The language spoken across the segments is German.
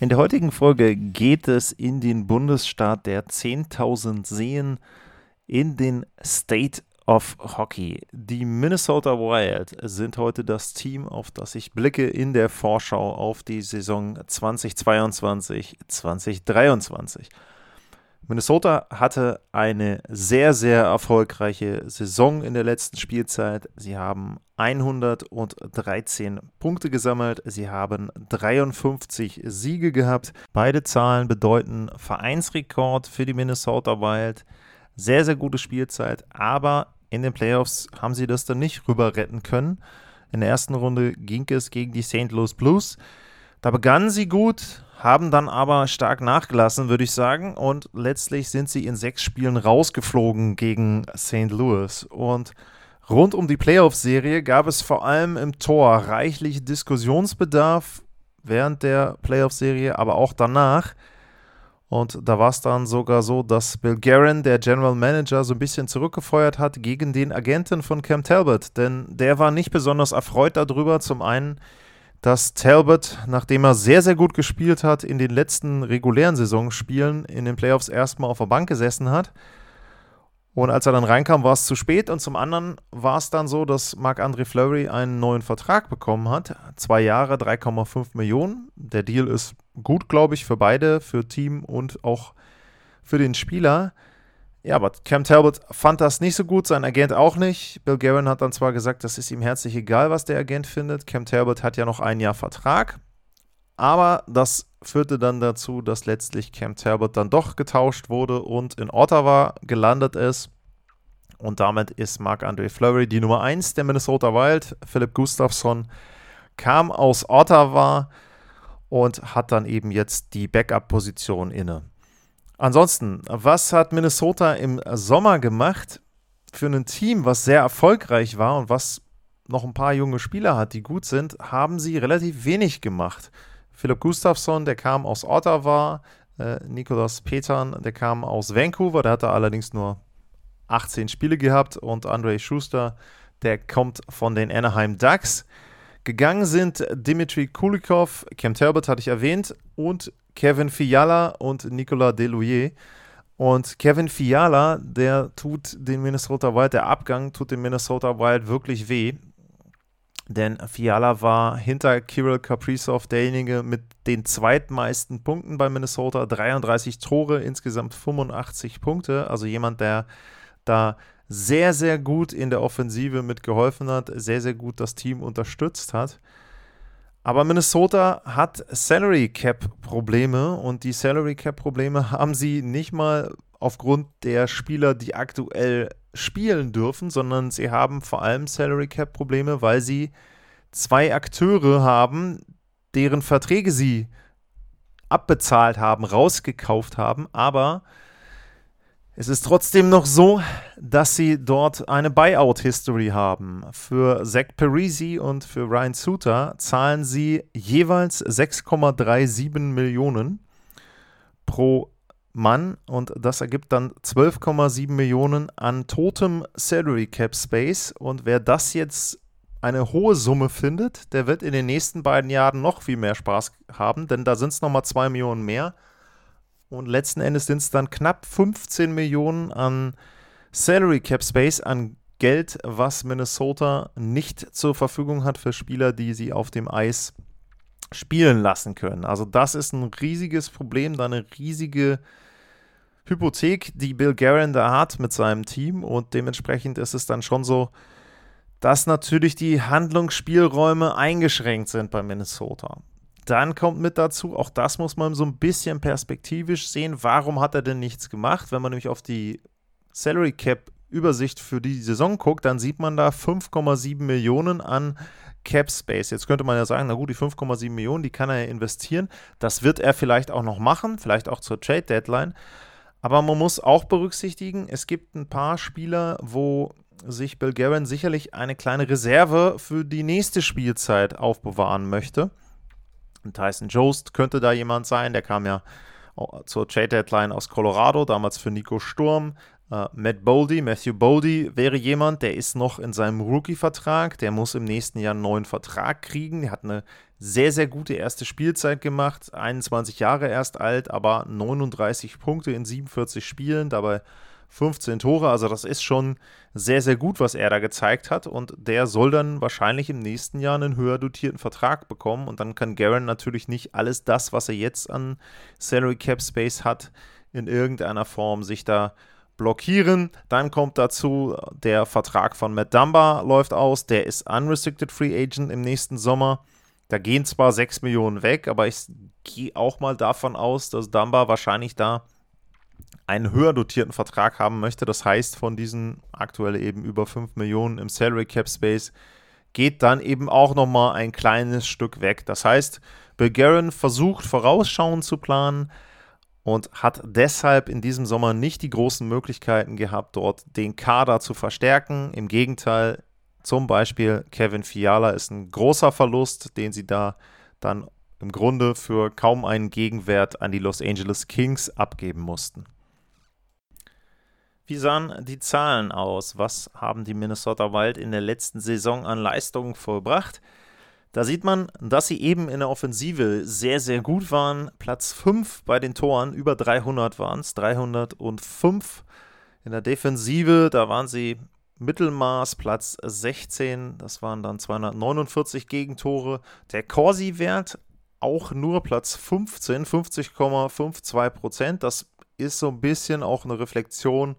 In der heutigen Folge geht es in den Bundesstaat der 10.000 Seen, in den State of Hockey. Die Minnesota Wild sind heute das Team, auf das ich blicke in der Vorschau auf die Saison 2022-2023. Minnesota hatte eine sehr, sehr erfolgreiche Saison in der letzten Spielzeit. Sie haben 113 Punkte gesammelt. Sie haben 53 Siege gehabt. Beide Zahlen bedeuten Vereinsrekord für die Minnesota Wild. Sehr, sehr gute Spielzeit, aber in den Playoffs haben sie das dann nicht rüber retten können. In der ersten Runde ging es gegen die St. Louis Blues. Da begannen sie gut, haben dann aber stark nachgelassen, würde ich sagen. Und letztlich sind sie in sechs Spielen rausgeflogen gegen St. Louis. Und rund um die Playoff-Serie gab es vor allem im Tor reichlich Diskussionsbedarf während der Playoff-Serie, aber auch danach. Und da war es dann sogar so, dass Bill Guerin, der General Manager, so ein bisschen zurückgefeuert hat gegen den Agenten von Cam Talbot. Denn der war nicht besonders erfreut darüber. Zum einen, dass Talbot, nachdem er sehr, sehr gut gespielt hat, in den letzten regulären Saisonspielen in den Playoffs erstmal auf der Bank gesessen hat. Und als er dann reinkam, war es zu spät. Und zum anderen war es dann so, dass Marc-André Fleury einen neuen Vertrag bekommen hat. Zwei Jahre, 3,5 Millionen. Der Deal ist gut, glaube ich, für beide, für Team und auch für den Spieler. Ja, aber Cam Talbot fand das nicht so gut, sein Agent auch nicht. Bill Guerin hat dann zwar gesagt, das ist ihm herzlich egal, was der Agent findet. Cam Talbot hat ja noch ein Jahr Vertrag. Aber das führte dann dazu, dass letztlich Cam Talbot dann doch getauscht wurde und in Ottawa gelandet ist. Und damit ist Marc-André Fleury die Nummer 1 der Minnesota Wild. Philipp Gustafsson kam aus Ottawa und hat dann eben jetzt die Backup-Position inne. Ansonsten, was hat Minnesota im Sommer gemacht für ein Team, was sehr erfolgreich war und was noch ein paar junge Spieler hat, die gut sind, haben sie relativ wenig gemacht. Philipp Gustafsson, der kam aus Ottawa, äh, Nicolas Petern, der kam aus Vancouver, der hatte allerdings nur 18 Spiele gehabt und Andre Schuster, der kommt von den Anaheim Ducks. Gegangen sind Dimitri Kulikov, Cam Talbot hatte ich erwähnt, und Kevin Fiala und Nicolas Delouier. Und Kevin Fiala, der tut den Minnesota Wild, der Abgang tut dem Minnesota Wild wirklich weh. Denn Fiala war hinter Kirill Kaprizov derjenige mit den zweitmeisten Punkten bei Minnesota, 33 Tore, insgesamt 85 Punkte. Also jemand, der da sehr, sehr gut in der Offensive mitgeholfen hat, sehr, sehr gut das Team unterstützt hat. Aber Minnesota hat Salary Cap Probleme und die Salary Cap Probleme haben sie nicht mal aufgrund der Spieler, die aktuell spielen dürfen, sondern sie haben vor allem Salary Cap Probleme, weil sie zwei Akteure haben, deren Verträge sie abbezahlt haben, rausgekauft haben, aber es ist trotzdem noch so, dass sie dort eine Buyout-History haben. Für Zach Parisi und für Ryan Suter zahlen sie jeweils 6,37 Millionen pro Mann und das ergibt dann 12,7 Millionen an totem Salary Cap Space. Und wer das jetzt eine hohe Summe findet, der wird in den nächsten beiden Jahren noch viel mehr Spaß haben, denn da sind es nochmal 2 Millionen mehr. Und letzten Endes sind es dann knapp 15 Millionen an Salary Cap Space, an Geld, was Minnesota nicht zur Verfügung hat für Spieler, die sie auf dem Eis spielen lassen können. Also das ist ein riesiges Problem, da eine riesige Hypothek, die Bill Guerin da hat mit seinem Team und dementsprechend ist es dann schon so, dass natürlich die Handlungsspielräume eingeschränkt sind bei Minnesota. Dann kommt mit dazu, auch das muss man so ein bisschen perspektivisch sehen, warum hat er denn nichts gemacht? Wenn man nämlich auf die Salary Cap Übersicht für die Saison guckt, dann sieht man da 5,7 Millionen an Cap Space. Jetzt könnte man ja sagen, na gut, die 5,7 Millionen, die kann er ja investieren. Das wird er vielleicht auch noch machen, vielleicht auch zur Trade Deadline. Aber man muss auch berücksichtigen, es gibt ein paar Spieler, wo sich Bill Guerin sicherlich eine kleine Reserve für die nächste Spielzeit aufbewahren möchte. Tyson Jost könnte da jemand sein, der kam ja zur Trade Deadline aus Colorado, damals für Nico Sturm. Uh, Matt Boldy, Matthew Boldy wäre jemand, der ist noch in seinem Rookie-Vertrag, der muss im nächsten Jahr einen neuen Vertrag kriegen. Der hat eine sehr, sehr gute erste Spielzeit gemacht, 21 Jahre erst alt, aber 39 Punkte in 47 Spielen, dabei 15 Tore. Also das ist schon sehr, sehr gut, was er da gezeigt hat. Und der soll dann wahrscheinlich im nächsten Jahr einen höher dotierten Vertrag bekommen. Und dann kann Garen natürlich nicht alles das, was er jetzt an Salary Cap Space hat, in irgendeiner Form sich da blockieren. Dann kommt dazu, der Vertrag von Matt Dumba läuft aus. Der ist Unrestricted Free Agent im nächsten Sommer. Da gehen zwar 6 Millionen weg, aber ich gehe auch mal davon aus, dass Dumba wahrscheinlich da einen höher dotierten Vertrag haben möchte. Das heißt, von diesen aktuell eben über 5 Millionen im Salary Cap Space geht dann eben auch nochmal ein kleines Stück weg. Das heißt, Bulgarian versucht vorausschauend zu planen und hat deshalb in diesem Sommer nicht die großen Möglichkeiten gehabt, dort den Kader zu verstärken. Im Gegenteil, zum Beispiel Kevin Fiala ist ein großer Verlust, den sie da dann im Grunde für kaum einen Gegenwert an die Los Angeles Kings abgeben mussten. Wie sahen die Zahlen aus? Was haben die Minnesota Wild in der letzten Saison an Leistungen vollbracht? Da sieht man, dass sie eben in der Offensive sehr, sehr gut waren. Platz 5 bei den Toren, über 300 waren es, 305. In der Defensive, da waren sie Mittelmaß, Platz 16, das waren dann 249 Gegentore. Der Corsi-Wert auch nur Platz 15, 50,52 Prozent. Das ist so ein bisschen auch eine Reflexion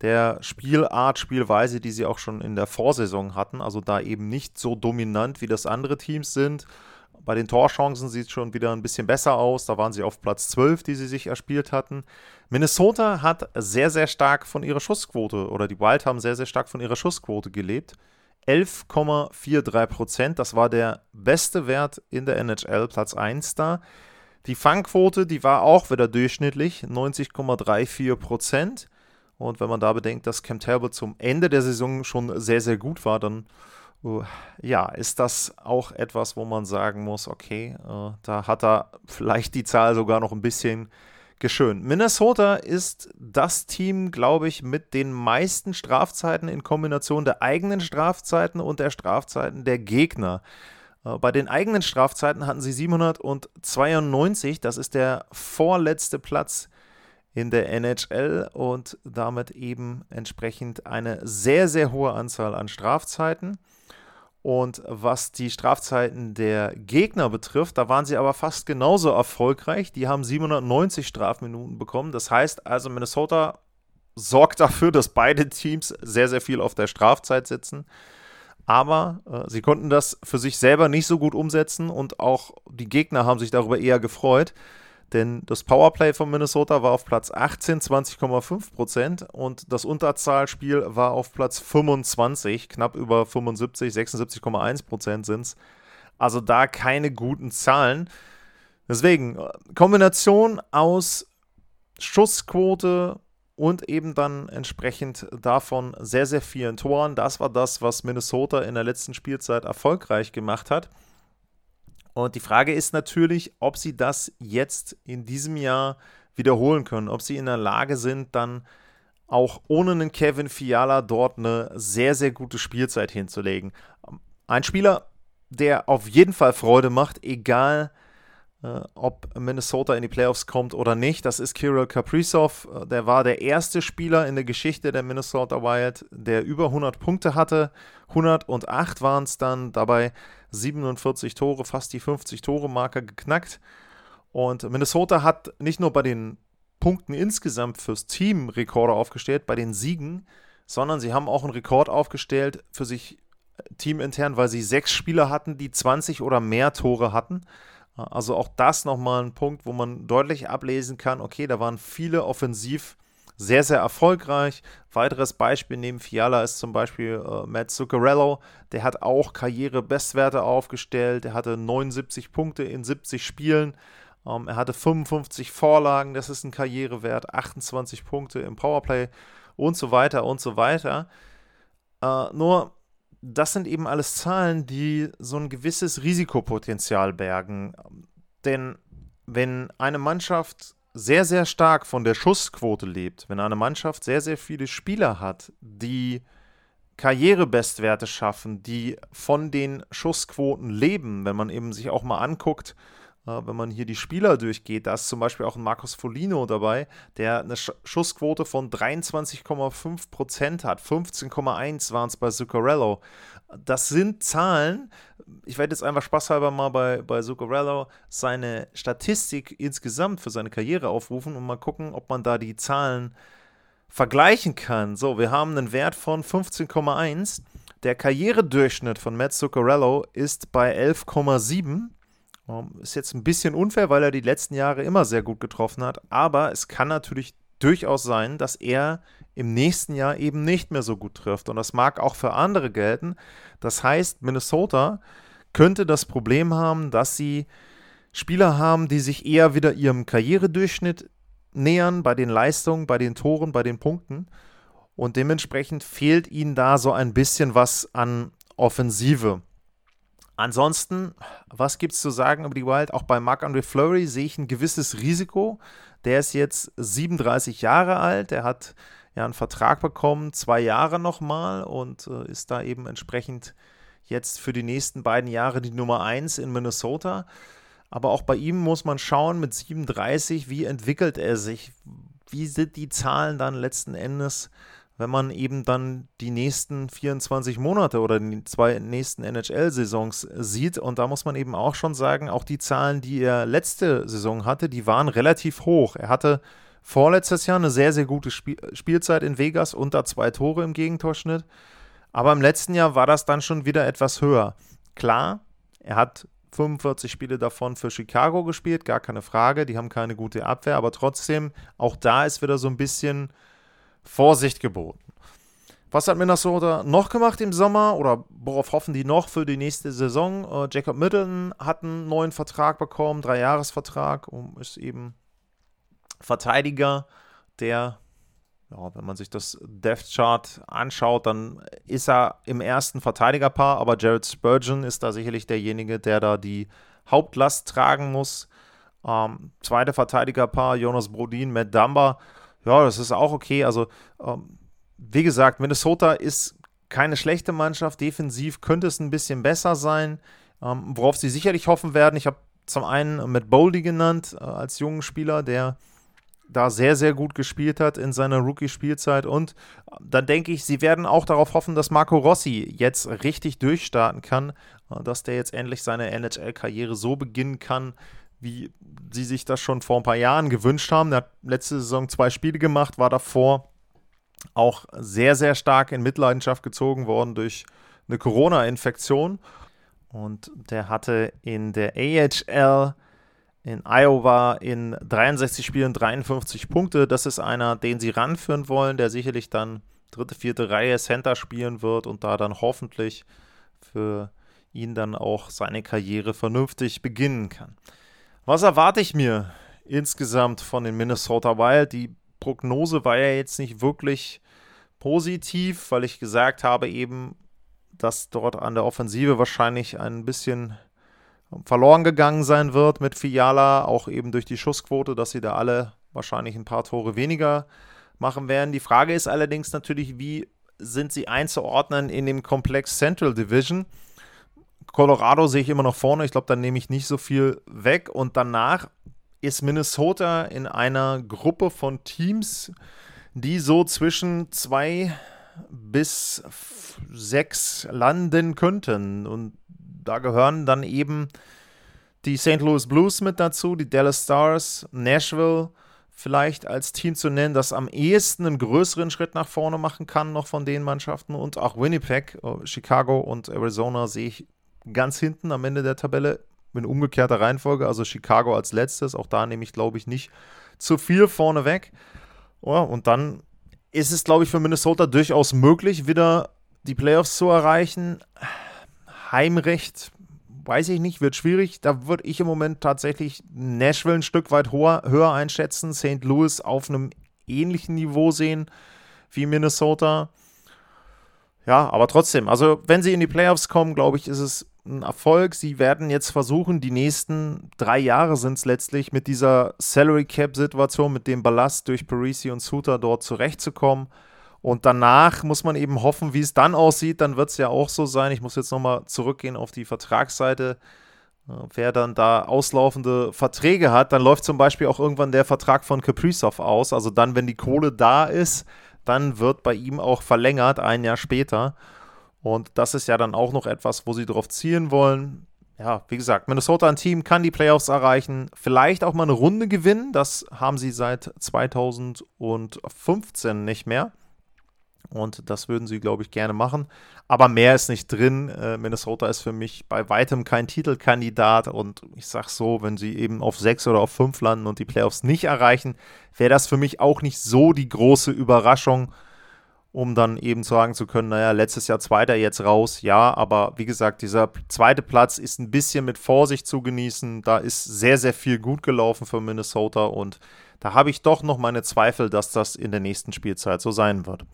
der Spielart, Spielweise, die sie auch schon in der Vorsaison hatten. Also da eben nicht so dominant, wie das andere Teams sind. Bei den Torchancen sieht es schon wieder ein bisschen besser aus. Da waren sie auf Platz 12, die sie sich erspielt hatten. Minnesota hat sehr, sehr stark von ihrer Schussquote oder die Wild haben sehr, sehr stark von ihrer Schussquote gelebt. 11,43 Prozent, das war der beste Wert in der NHL, Platz 1 da. Die Fangquote, die war auch wieder durchschnittlich, 90,34 Prozent. Und wenn man da bedenkt, dass Cam Talbot zum Ende der Saison schon sehr, sehr gut war, dann uh, ja, ist das auch etwas, wo man sagen muss, okay, uh, da hat er vielleicht die Zahl sogar noch ein bisschen geschönt. Minnesota ist das Team, glaube ich, mit den meisten Strafzeiten in Kombination der eigenen Strafzeiten und der Strafzeiten der Gegner. Äh, bei den eigenen Strafzeiten hatten sie 792, das ist der vorletzte Platz in der NHL und damit eben entsprechend eine sehr, sehr hohe Anzahl an Strafzeiten. Und was die Strafzeiten der Gegner betrifft, da waren sie aber fast genauso erfolgreich. Die haben 790 Strafminuten bekommen. Das heißt also, Minnesota sorgt dafür, dass beide Teams sehr, sehr viel auf der Strafzeit sitzen aber äh, sie konnten das für sich selber nicht so gut umsetzen und auch die Gegner haben sich darüber eher gefreut, denn das Powerplay von Minnesota war auf Platz 18, 20,5 Prozent und das Unterzahlspiel war auf Platz 25, knapp über 75, 76,1 Prozent sind es. Also da keine guten Zahlen. Deswegen, Kombination aus Schussquote, und eben dann entsprechend davon sehr, sehr vielen Toren. Das war das, was Minnesota in der letzten Spielzeit erfolgreich gemacht hat. Und die Frage ist natürlich, ob sie das jetzt in diesem Jahr wiederholen können, ob sie in der Lage sind, dann auch ohne einen Kevin Fiala dort eine sehr, sehr gute Spielzeit hinzulegen. Ein Spieler, der auf jeden Fall Freude macht, egal ob Minnesota in die Playoffs kommt oder nicht. Das ist Kirill Kaprizov. Äh, der war der erste Spieler in der Geschichte der Minnesota Wild, der über 100 Punkte hatte. 108 waren es dann, dabei 47 Tore, fast die 50-Tore-Marke geknackt. Und Minnesota hat nicht nur bei den Punkten insgesamt fürs Team Rekorde aufgestellt, bei den Siegen, sondern sie haben auch einen Rekord aufgestellt für sich äh, teamintern, weil sie sechs Spieler hatten, die 20 oder mehr Tore hatten. Also auch das nochmal ein Punkt, wo man deutlich ablesen kann, okay, da waren viele offensiv sehr, sehr erfolgreich. Weiteres Beispiel neben Fiala ist zum Beispiel äh, Matt Zuccarello. Der hat auch Karriere-Bestwerte aufgestellt. Der hatte 79 Punkte in 70 Spielen. Ähm, er hatte 55 Vorlagen, das ist ein Karrierewert, 28 Punkte im Powerplay und so weiter und so weiter. Äh, nur, das sind eben alles Zahlen, die so ein gewisses Risikopotenzial bergen. Denn wenn eine Mannschaft sehr, sehr stark von der Schussquote lebt, wenn eine Mannschaft sehr, sehr viele Spieler hat, die Karrierebestwerte schaffen, die von den Schussquoten leben, wenn man eben sich auch mal anguckt, wenn man hier die Spieler durchgeht, da ist zum Beispiel auch ein Marcos Folino dabei, der eine Schussquote von 23,5% hat. 15,1 waren es bei Zuccarello. Das sind Zahlen. Ich werde jetzt einfach spaßhalber mal bei, bei Zuccarello seine Statistik insgesamt für seine Karriere aufrufen und mal gucken, ob man da die Zahlen vergleichen kann. So, wir haben einen Wert von 15,1. Der Karrieredurchschnitt von Matt Zuccarello ist bei 11,7. Ist jetzt ein bisschen unfair, weil er die letzten Jahre immer sehr gut getroffen hat, aber es kann natürlich durchaus sein, dass er im nächsten Jahr eben nicht mehr so gut trifft. Und das mag auch für andere gelten. Das heißt, Minnesota könnte das Problem haben, dass sie Spieler haben, die sich eher wieder ihrem Karrieredurchschnitt nähern bei den Leistungen, bei den Toren, bei den Punkten. Und dementsprechend fehlt ihnen da so ein bisschen was an Offensive. Ansonsten, was gibt es zu sagen über die Wild? Auch bei Marc-André Fleury sehe ich ein gewisses Risiko. Der ist jetzt 37 Jahre alt, der hat ja einen Vertrag bekommen, zwei Jahre nochmal und äh, ist da eben entsprechend jetzt für die nächsten beiden Jahre die Nummer 1 in Minnesota. Aber auch bei ihm muss man schauen mit 37, wie entwickelt er sich? Wie sind die Zahlen dann letzten Endes? Wenn man eben dann die nächsten 24 Monate oder die zwei nächsten NHL-Saisons sieht. Und da muss man eben auch schon sagen, auch die Zahlen, die er letzte Saison hatte, die waren relativ hoch. Er hatte vorletztes Jahr eine sehr, sehr gute Spiel Spielzeit in Vegas, unter zwei Tore im Gegentorschnitt. Aber im letzten Jahr war das dann schon wieder etwas höher. Klar, er hat 45 Spiele davon für Chicago gespielt, gar keine Frage. Die haben keine gute Abwehr, aber trotzdem, auch da ist wieder so ein bisschen Vorsicht geboten. Was hat Minnesota noch gemacht im Sommer oder worauf hoffen die noch für die nächste Saison? Äh, Jacob Middleton hat einen neuen Vertrag bekommen, Dreijahresvertrag, und ist eben Verteidiger, der, ja, wenn man sich das Death Chart anschaut, dann ist er im ersten Verteidigerpaar, aber Jared Spurgeon ist da sicherlich derjenige, der da die Hauptlast tragen muss. Ähm, zweite Verteidigerpaar, Jonas Brodin, Matt Dumber ja, das ist auch okay. Also, ähm, wie gesagt, Minnesota ist keine schlechte Mannschaft. Defensiv könnte es ein bisschen besser sein, ähm, worauf sie sicherlich hoffen werden. Ich habe zum einen Matt Boldy genannt äh, als jungen Spieler, der da sehr, sehr gut gespielt hat in seiner Rookie-Spielzeit. Und äh, dann denke ich, sie werden auch darauf hoffen, dass Marco Rossi jetzt richtig durchstarten kann, äh, dass der jetzt endlich seine NHL-Karriere so beginnen kann, wie sie sich das schon vor ein paar Jahren gewünscht haben. Er hat letzte Saison zwei Spiele gemacht, war davor auch sehr, sehr stark in Mitleidenschaft gezogen worden durch eine Corona-Infektion. Und der hatte in der AHL in Iowa in 63 Spielen 53 Punkte. Das ist einer, den sie ranführen wollen, der sicherlich dann dritte, vierte Reihe Center spielen wird und da dann hoffentlich für ihn dann auch seine Karriere vernünftig beginnen kann. Was erwarte ich mir insgesamt von den Minnesota Wild? Die Prognose war ja jetzt nicht wirklich positiv, weil ich gesagt habe eben, dass dort an der Offensive wahrscheinlich ein bisschen verloren gegangen sein wird mit Fiala, auch eben durch die Schussquote, dass sie da alle wahrscheinlich ein paar Tore weniger machen werden. Die Frage ist allerdings natürlich, wie sind sie einzuordnen in dem Komplex Central Division? Colorado sehe ich immer noch vorne. Ich glaube, da nehme ich nicht so viel weg. Und danach ist Minnesota in einer Gruppe von Teams, die so zwischen zwei bis sechs landen könnten. Und da gehören dann eben die St. Louis Blues mit dazu, die Dallas Stars, Nashville vielleicht als Team zu nennen, das am ehesten einen größeren Schritt nach vorne machen kann, noch von den Mannschaften. Und auch Winnipeg, äh, Chicago und Arizona sehe ich ganz hinten am Ende der Tabelle in umgekehrter Reihenfolge, also Chicago als letztes. Auch da nehme ich, glaube ich, nicht zu viel vorne weg. Ja, und dann ist es, glaube ich, für Minnesota durchaus möglich, wieder die Playoffs zu erreichen. Heimrecht weiß ich nicht, wird schwierig. Da würde ich im Moment tatsächlich Nashville ein Stück weit höher, höher einschätzen, St. Louis auf einem ähnlichen Niveau sehen wie Minnesota. Ja, aber trotzdem, also wenn sie in die Playoffs kommen, glaube ich, ist es ein Erfolg. Sie werden jetzt versuchen, die nächsten drei Jahre sind es letztlich, mit dieser Salary Cap-Situation, mit dem Ballast durch Parisi und Suter dort zurechtzukommen. Und danach muss man eben hoffen, wie es dann aussieht. Dann wird es ja auch so sein. Ich muss jetzt nochmal zurückgehen auf die Vertragsseite. Wer dann da auslaufende Verträge hat, dann läuft zum Beispiel auch irgendwann der Vertrag von Kaprizov aus. Also dann, wenn die Kohle da ist, dann wird bei ihm auch verlängert, ein Jahr später. Und das ist ja dann auch noch etwas, wo sie darauf zielen wollen. Ja, wie gesagt, Minnesota ein Team kann die Playoffs erreichen, vielleicht auch mal eine Runde gewinnen. Das haben sie seit 2015 nicht mehr. Und das würden sie, glaube ich, gerne machen. Aber mehr ist nicht drin. Äh, Minnesota ist für mich bei weitem kein Titelkandidat. Und ich sage so, wenn sie eben auf sechs oder auf fünf landen und die Playoffs nicht erreichen, wäre das für mich auch nicht so die große Überraschung, um dann eben sagen zu können, naja, letztes Jahr Zweiter, jetzt raus. Ja, aber wie gesagt, dieser zweite Platz ist ein bisschen mit Vorsicht zu genießen. Da ist sehr, sehr viel gut gelaufen für Minnesota. Und da habe ich doch noch meine Zweifel, dass das in der nächsten Spielzeit so sein wird.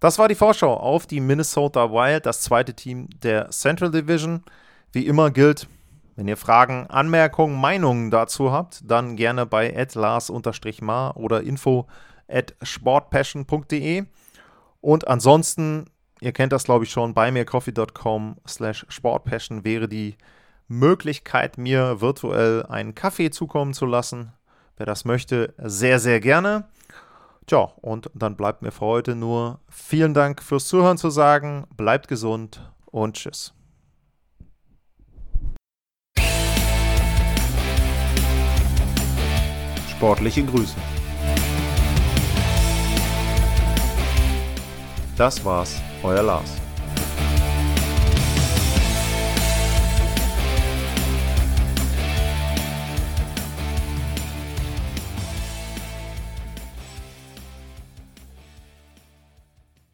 Das war die Vorschau auf die Minnesota Wild, das zweite Team der Central Division. Wie immer gilt, wenn ihr Fragen, Anmerkungen, Meinungen dazu habt, dann gerne bei lars-mar oder info at sportpassion.de. Und ansonsten, ihr kennt das glaube ich schon, bei mircoffee.com slash sportpassion wäre die Möglichkeit, mir virtuell einen Kaffee zukommen zu lassen. Wer das möchte, sehr, sehr gerne. Tja, und dann bleibt mir für heute nur vielen Dank fürs Zuhören zu sagen. Bleibt gesund und tschüss. Sportliche Grüße. Das war's, euer Lars.